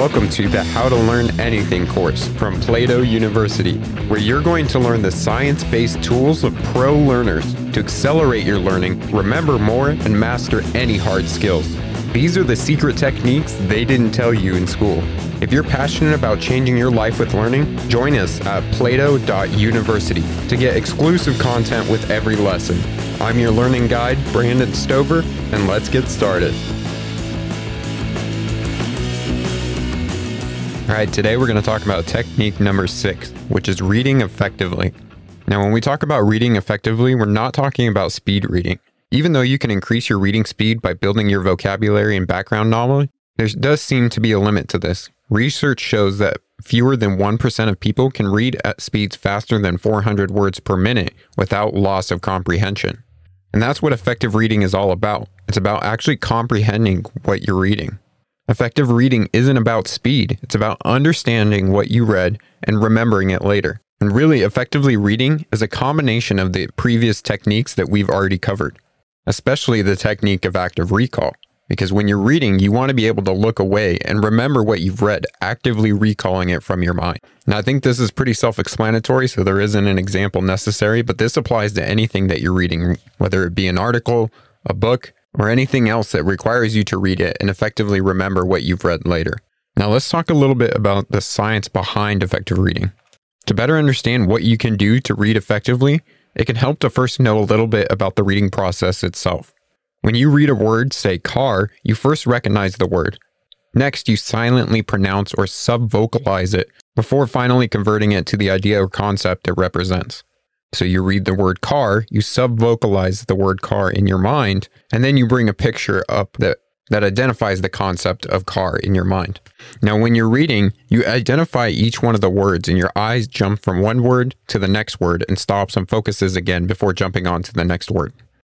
Welcome to the How to Learn Anything course from Plato University, where you're going to learn the science based tools of pro learners to accelerate your learning, remember more, and master any hard skills. These are the secret techniques they didn't tell you in school. If you're passionate about changing your life with learning, join us at plato.university to get exclusive content with every lesson. I'm your learning guide, Brandon Stover, and let's get started. All right, today we're going to talk about technique number six, which is reading effectively. Now, when we talk about reading effectively, we're not talking about speed reading. Even though you can increase your reading speed by building your vocabulary and background knowledge, there does seem to be a limit to this. Research shows that fewer than 1% of people can read at speeds faster than 400 words per minute without loss of comprehension. And that's what effective reading is all about. It's about actually comprehending what you're reading. Effective reading isn't about speed, it's about understanding what you read and remembering it later. And really, effectively reading is a combination of the previous techniques that we've already covered especially the technique of active recall. Because when you're reading, you want to be able to look away and remember what you've read, actively recalling it from your mind. Now, I think this is pretty self explanatory, so there isn't an example necessary, but this applies to anything that you're reading, whether it be an article, a book, or anything else that requires you to read it and effectively remember what you've read later. Now, let's talk a little bit about the science behind effective reading. To better understand what you can do to read effectively, it can help to first know a little bit about the reading process itself. When you read a word, say car, you first recognize the word. Next, you silently pronounce or subvocalize it before finally converting it to the idea or concept it represents. So you read the word car, you subvocalize the word car in your mind, and then you bring a picture up that that identifies the concept of car in your mind. Now, when you're reading, you identify each one of the words, and your eyes jump from one word to the next word and stops and focuses again before jumping on to the next word.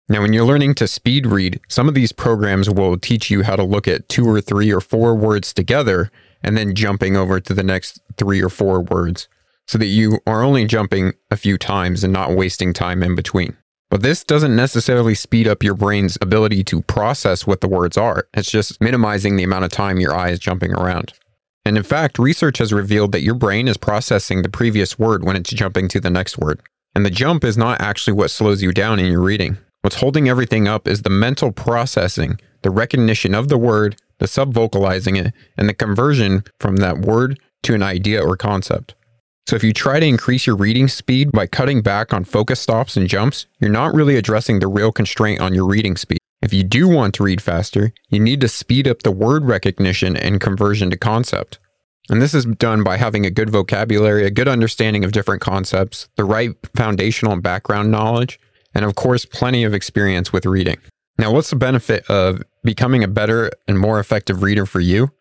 Now, when you're learning to speed read, some of these programs will teach you how to look at two or three or four words together and then jumping over to the next three or four words so that you are only jumping a few times and not wasting time in between. But this doesn't necessarily speed up your brain's ability to process what the words are. It's just minimizing the amount of time your eye is jumping around. And in fact, research has revealed that your brain is processing the previous word when it's jumping to the next word. And the jump is not actually what slows you down in your reading. What's holding everything up is the mental processing, the recognition of the word, the subvocalizing it, and the conversion from that word to an idea or concept. So if you try to increase your reading speed by cutting back on focus stops and jumps, you're not really addressing the real constraint on your reading speed. If you do want to read faster, you need to speed up the word recognition and conversion to concept. And this is done by having a good vocabulary, a good understanding of different concepts, the right foundational and background knowledge, and of course, plenty of experience with reading. Now, what's the benefit of becoming a better and more effective reader for you?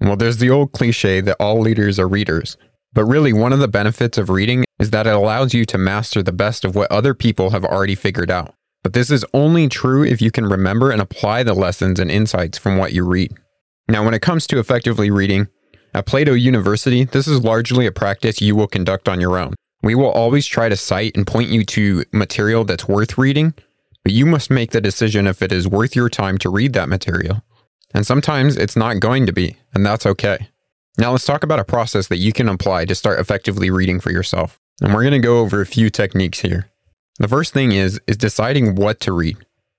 Well, there's the old cliche that all leaders are readers. But really, one of the benefits of reading is that it allows you to master the best of what other people have already figured out. But this is only true if you can remember and apply the lessons and insights from what you read. Now, when it comes to effectively reading, at Plato University, this is largely a practice you will conduct on your own. We will always try to cite and point you to material that's worth reading, but you must make the decision if it is worth your time to read that material. And sometimes it's not going to be, and that's okay. Now let's talk about a process that you can apply to start effectively reading for yourself. And we're going to go over a few techniques here. The first thing is is deciding what to read,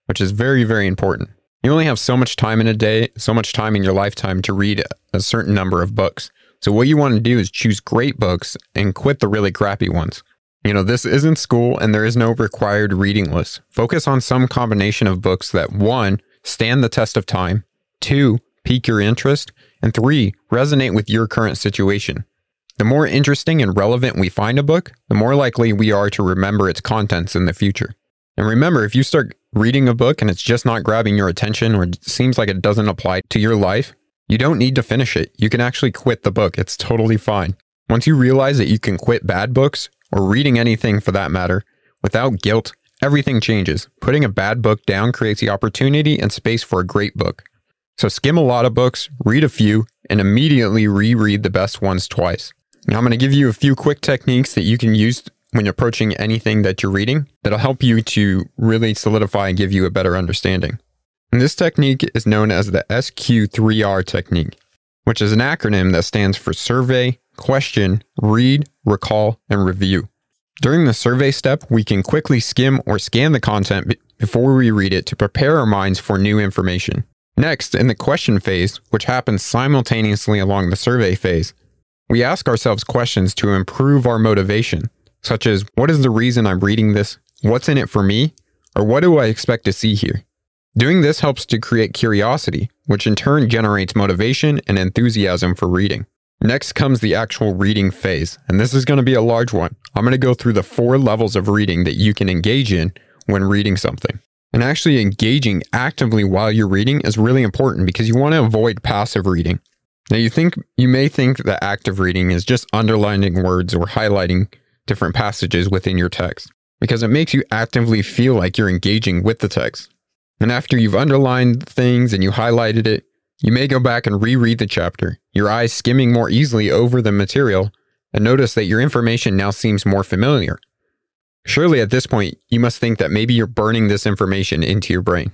which is very very important. You only have so much time in a day, so much time in your lifetime to read a certain number of books. So what you want to do is choose great books and quit the really crappy ones. You know, this isn't school and there is no required reading list. Focus on some combination of books that one, stand the test of time, two, pique your interest, and three, resonate with your current situation. The more interesting and relevant we find a book, the more likely we are to remember its contents in the future. And remember, if you start reading a book and it's just not grabbing your attention or it seems like it doesn't apply to your life, you don't need to finish it. You can actually quit the book. It's totally fine. Once you realize that you can quit bad books, or reading anything for that matter, without guilt, everything changes. Putting a bad book down creates the opportunity and space for a great book. So skim a lot of books, read a few, and immediately reread the best ones twice. Now, I'm going to give you a few quick techniques that you can use when approaching anything that you're reading that'll help you to really solidify and give you a better understanding. And this technique is known as the SQ3R technique. which is an acronym that stands for survey, question, read, recall, and review. During the survey step, we can quickly skim or scan the content before we read it to prepare our minds for new information. Next, in the question phase, which happens simultaneously along the survey phase, we ask ourselves questions to improve our motivation, such as what is the reason I'm reading this? What's in it for me? Or what do I expect to see here? Doing this helps to create curiosity, which in turn generates motivation and enthusiasm for reading. Next comes the actual reading phase, and this is going to be a large one. I'm going to go through the four levels of reading that you can engage in when reading something. And actually engaging actively while you're reading is really important because you want to avoid passive reading. Now you think you may think that active reading is just underlining words or highlighting different passages within your text because it makes you actively feel like you're engaging with the text. And after you've underlined things and you highlighted it, you may go back and reread the chapter, your eyes skimming more easily over the material, and notice that your information now seems more familiar. Surely at this point, you must think that maybe you're burning this information into your brain.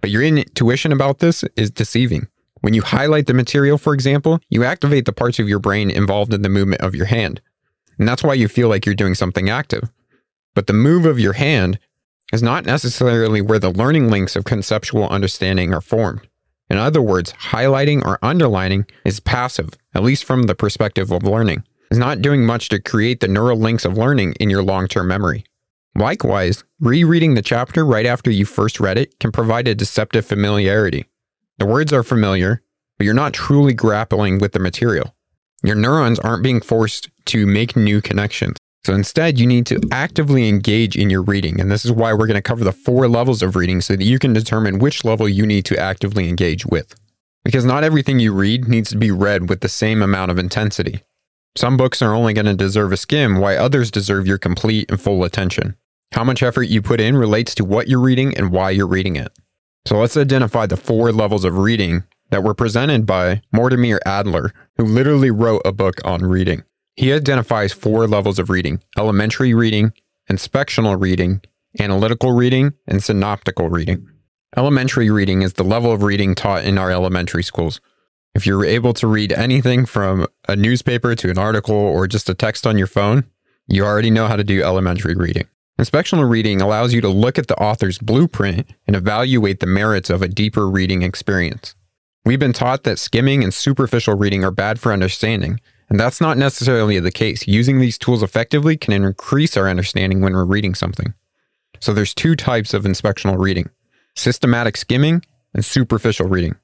But your intuition about this is deceiving. When you highlight the material, for example, you activate the parts of your brain involved in the movement of your hand. And that's why you feel like you're doing something active. But the move of your hand is not necessarily where the learning links of conceptual understanding are formed. In other words, highlighting or underlining is passive, at least from the perspective of learning. It's not doing much to create the neural links of learning in your long term memory. Likewise, rereading the chapter right after you first read it can provide a deceptive familiarity. The words are familiar, but you're not truly grappling with the material. Your neurons aren't being forced to make new connections. So instead, you need to actively engage in your reading. And this is why we're going to cover the four levels of reading so that you can determine which level you need to actively engage with. Because not everything you read needs to be read with the same amount of intensity. Some books are only going to deserve a skim, while others deserve your complete and full attention. How much effort you put in relates to what you're reading and why you're reading it. So let's identify the four levels of reading that were presented by Mortimer Adler, who literally wrote a book on reading. He identifies four levels of reading elementary reading, inspectional reading, analytical reading, and synoptical reading. Elementary reading is the level of reading taught in our elementary schools. If you're able to read anything from a newspaper to an article or just a text on your phone, you already know how to do elementary reading. Inspectional reading allows you to look at the author's blueprint and evaluate the merits of a deeper reading experience. We've been taught that skimming and superficial reading are bad for understanding, and that's not necessarily the case. Using these tools effectively can increase our understanding when we're reading something. So there's two types of inspectional reading systematic skimming and superficial reading.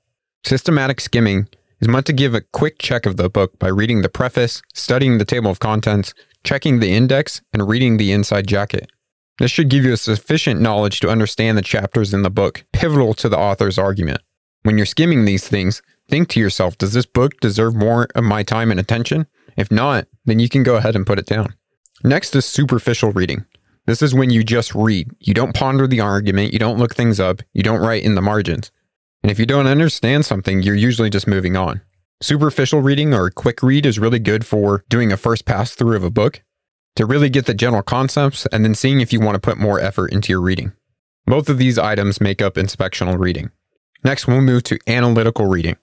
Systematic skimming is meant to give a quick check of the book by reading the preface, studying the table of contents, checking the index, and reading the inside jacket. This should give you a sufficient knowledge to understand the chapters in the book, pivotal to the author's argument. When you're skimming these things, think to yourself, does this book deserve more of my time and attention? If not, then you can go ahead and put it down. Next is superficial reading. This is when you just read. You don't ponder the argument, you don't look things up, you don't write in the margins. And if you don't understand something, you're usually just moving on. Superficial reading or quick read is really good for doing a first pass through of a book to really get the general concepts and then seeing if you want to put more effort into your reading. Both of these items make up inspectional reading. Next, we'll move to analytical reading.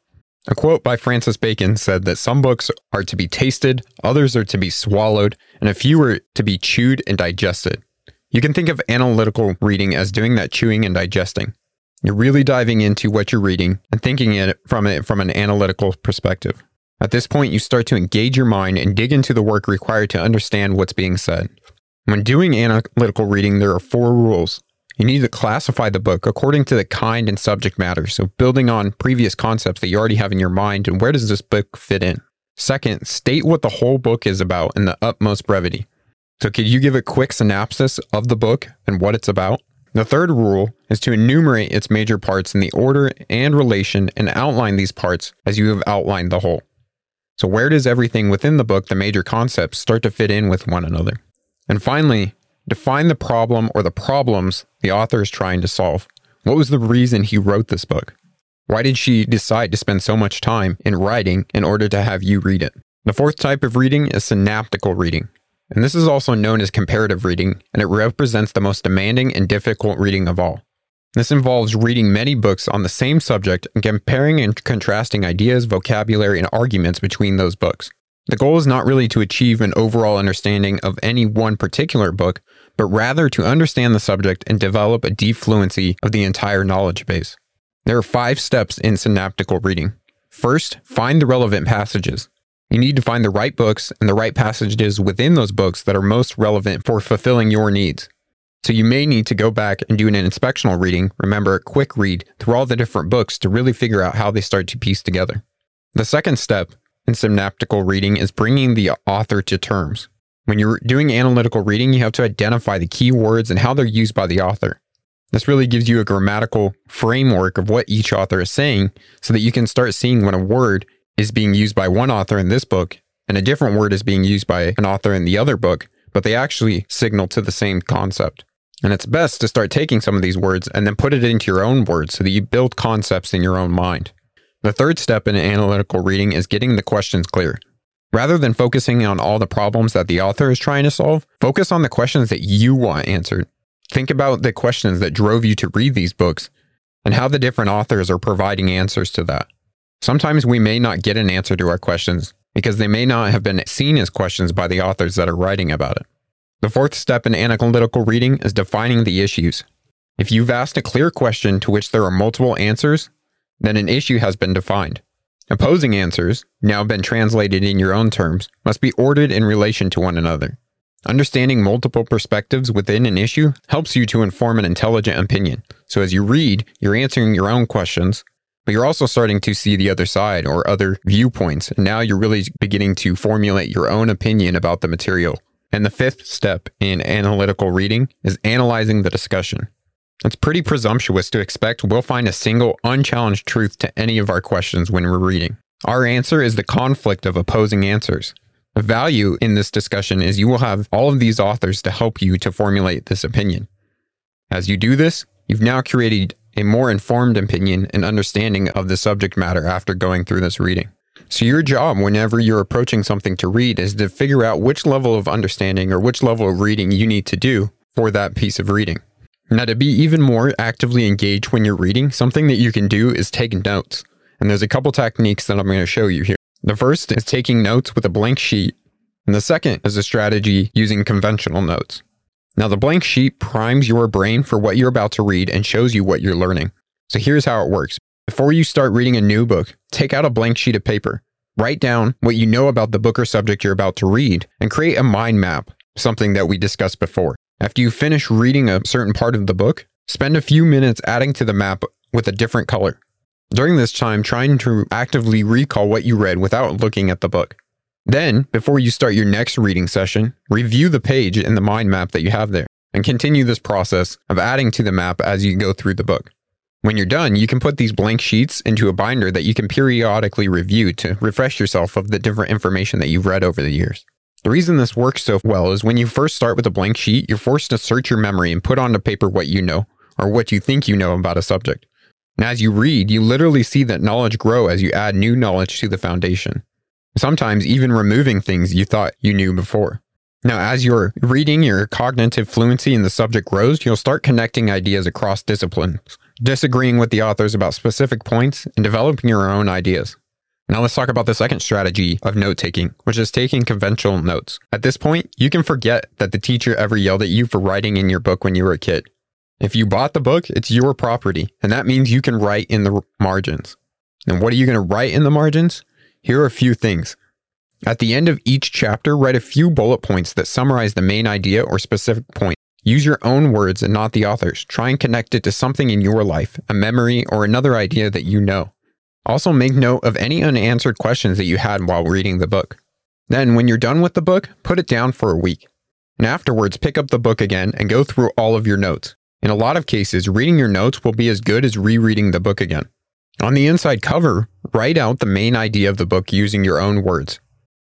A quote by Francis Bacon said that some books are to be tasted, others are to be swallowed, and a few are to be chewed and digested. You can think of analytical reading as doing that chewing and digesting. You're really diving into what you're reading and thinking it from it from an analytical perspective. At this point, you start to engage your mind and dig into the work required to understand what's being said. When doing analytical reading, there are four rules. You need to classify the book according to the kind and subject matter, so building on previous concepts that you already have in your mind and where does this book fit in. Second, state what the whole book is about in the utmost brevity. So, could you give a quick synopsis of the book and what it's about? The third rule is to enumerate its major parts in the order and relation and outline these parts as you have outlined the whole. So, where does everything within the book, the major concepts, start to fit in with one another? And finally, define the problem or the problems the author is trying to solve. What was the reason he wrote this book? Why did she decide to spend so much time in writing in order to have you read it? The fourth type of reading is synaptical reading. And this is also known as comparative reading, and it represents the most demanding and difficult reading of all. This involves reading many books on the same subject and comparing and contrasting ideas, vocabulary, and arguments between those books. The goal is not really to achieve an overall understanding of any one particular book, but rather to understand the subject and develop a deep fluency of the entire knowledge base. There are five steps in synaptical reading. First, find the relevant passages. You need to find the right books and the right passages within those books that are most relevant for fulfilling your needs. So you may need to go back and do an inspectional reading, remember a quick read through all the different books to really figure out how they start to piece together. The second step in synaptical reading is bringing the author to terms. When you're doing analytical reading, you have to identify the key words and how they're used by the author. This really gives you a grammatical framework of what each author is saying so that you can start seeing when a word is being used by one author in this book and a different word is being used by an author in the other book, but they actually signal to the same concept. And it's best to start taking some of these words and then put it into your own words so that you build concepts in your own mind. The third step in analytical reading is getting the questions clear. Rather than focusing on all the problems that the author is trying to solve, focus on the questions that you want answered. Think about the questions that drove you to read these books and how the different authors are providing answers to that. Sometimes we may not get an answer to our questions because they may not have been seen as questions by the authors that are writing about it. The fourth step in analytical reading is defining the issues. If you've asked a clear question to which there are multiple answers, then an issue has been defined. Opposing answers, now been translated in your own terms, must be ordered in relation to one another. Understanding multiple perspectives within an issue helps you to inform an intelligent opinion. So as you read, you're answering your own questions, but you're also starting to see the other side or other viewpoints. And now you're really beginning to formulate your own opinion about the material. And the fifth step in analytical reading is analyzing the discussion. It's pretty presumptuous to expect we'll find a single unchallenged truth to any of our questions when we're reading. Our answer is the conflict of opposing answers. The value in this discussion is you will have all of these authors to help you to formulate this opinion. As you do this, you've now created a more informed opinion and understanding of the subject matter after going through this reading. So, your job whenever you're approaching something to read is to figure out which level of understanding or which level of reading you need to do for that piece of reading. Now, to be even more actively engaged when you're reading, something that you can do is take notes. And there's a couple techniques that I'm going to show you here. The first is taking notes with a blank sheet, and the second is a strategy using conventional notes. Now, the blank sheet primes your brain for what you're about to read and shows you what you're learning. So here's how it works. Before you start reading a new book, take out a blank sheet of paper. Write down what you know about the book or subject you're about to read and create a mind map, something that we discussed before. After you finish reading a certain part of the book, spend a few minutes adding to the map with a different color. During this time, trying to actively recall what you read without looking at the book. Then, before you start your next reading session, review the page in the mind map that you have there and continue this process of adding to the map as you go through the book. When you're done, you can put these blank sheets into a binder that you can periodically review to refresh yourself of the different information that you've read over the years. The reason this works so well is when you first start with a blank sheet, you're forced to search your memory and put onto paper what you know or what you think you know about a subject. And as you read, you literally see that knowledge grow as you add new knowledge to the foundation. Sometimes even removing things you thought you knew before. Now, as you're reading, your cognitive fluency in the subject grows, you'll start connecting ideas across disciplines, disagreeing with the authors about specific points, and developing your own ideas. Now let's talk about the second strategy of note taking, which is taking conventional notes. At this point, you can forget that the teacher ever yelled at you for writing in your book when you were a kid. If you bought the book, it's your property, and that means you can write in the margins. And what are you going to write in the margins? Here are a few things. At the end of each chapter, write a few bullet points that summarize the main idea or specific point. Use your own words and not the author's. Try and connect it to something in your life, a memory, or another idea that you know. Also, make note of any unanswered questions that you had while reading the book. Then, when you're done with the book, put it down for a week. And afterwards, pick up the book again and go through all of your notes. In a lot of cases, reading your notes will be as good as rereading the book again. On the inside cover, write out the main idea of the book using your own words.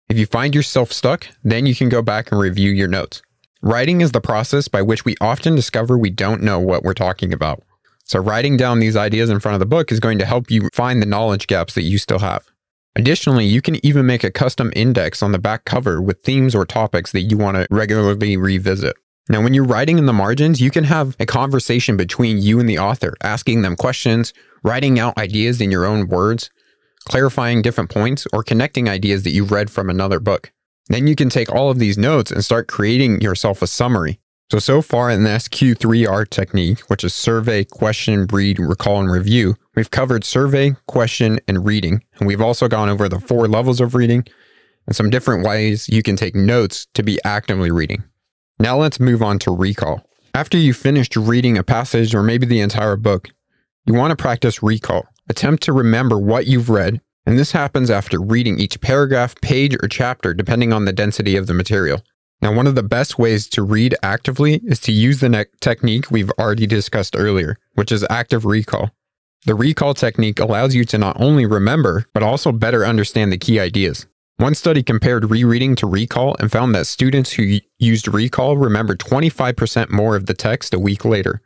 If you find yourself stuck, then you can go back and review your notes. Writing is the process by which we often discover we don't know what we're talking about. So, writing down these ideas in front of the book is going to help you find the knowledge gaps that you still have. Additionally, you can even make a custom index on the back cover with themes or topics that you want to regularly revisit. Now, when you're writing in the margins, you can have a conversation between you and the author, asking them questions, writing out ideas in your own words, clarifying different points, or connecting ideas that you've read from another book. Then you can take all of these notes and start creating yourself a summary. So, so far in the SQ3R technique, which is survey, question, read, recall, and review, we've covered survey, question, and reading. And we've also gone over the four levels of reading and some different ways you can take notes to be actively reading. Now let's move on to recall. After you've finished reading a passage or maybe the entire book, you want to practice recall. Attempt to remember what you've read, and this happens after reading each paragraph, page, or chapter depending on the density of the material. Now, one of the best ways to read actively is to use the ne- technique we've already discussed earlier, which is active recall. The recall technique allows you to not only remember, but also better understand the key ideas. One study compared rereading to recall and found that students who used recall remembered 25% more of the text a week later.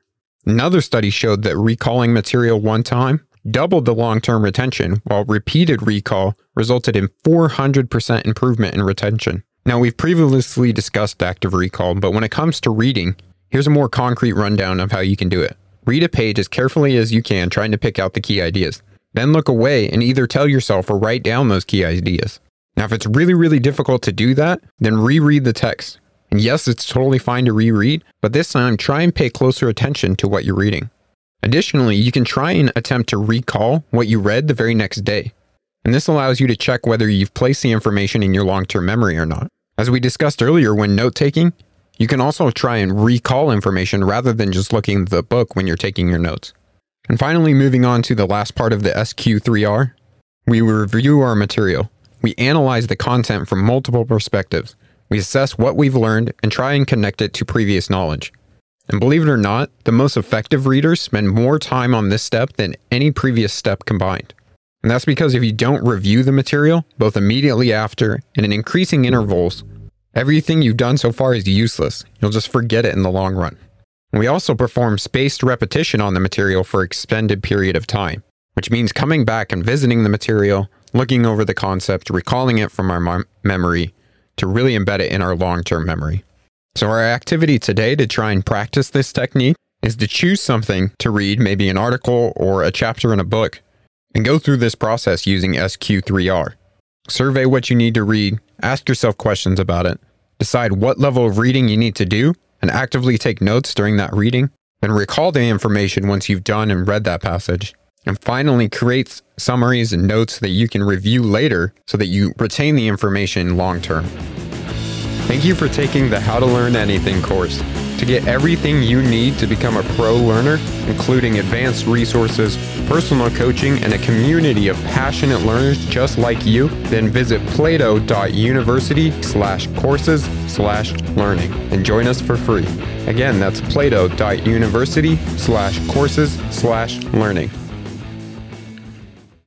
Another study showed that recalling material one time doubled the long term retention, while repeated recall resulted in 400% improvement in retention. Now, we've previously discussed active recall, but when it comes to reading, here's a more concrete rundown of how you can do it. Read a page as carefully as you can, trying to pick out the key ideas. Then look away and either tell yourself or write down those key ideas. Now, if it's really, really difficult to do that, then reread the text. And yes, it's totally fine to reread, but this time try and pay closer attention to what you're reading. Additionally, you can try and attempt to recall what you read the very next day. And this allows you to check whether you've placed the information in your long term memory or not. As we discussed earlier when note taking, you can also try and recall information rather than just looking at the book when you're taking your notes. And finally, moving on to the last part of the SQ3R, we review our material. We analyze the content from multiple perspectives. We assess what we've learned and try and connect it to previous knowledge. And believe it or not, the most effective readers spend more time on this step than any previous step combined. And that's because if you don't review the material, both immediately after and in increasing intervals, everything you've done so far is useless. You'll just forget it in the long run. We also perform spaced repetition on the material for extended period of time, which means coming back and visiting the material, looking over the concept, recalling it from our memory to really embed it in our long-term memory. So our activity today to try and practice this technique is to choose something to read, maybe an article or a chapter in a book and go through this process using SQ3R. Survey what you need to read, ask yourself questions about it, decide what level of reading you need to do, and actively take notes during that reading, then recall the information once you've done and read that passage. And finally, create summaries and notes that you can review later so that you retain the information long term. Thank you for taking the How to Learn Anything course. To get everything you need to become a pro learner, including advanced resources, personal coaching, and a community of passionate learners just like you, then visit plato.university slash courses slash learning and join us for free. Again, that's plato.university slash courses slash learning.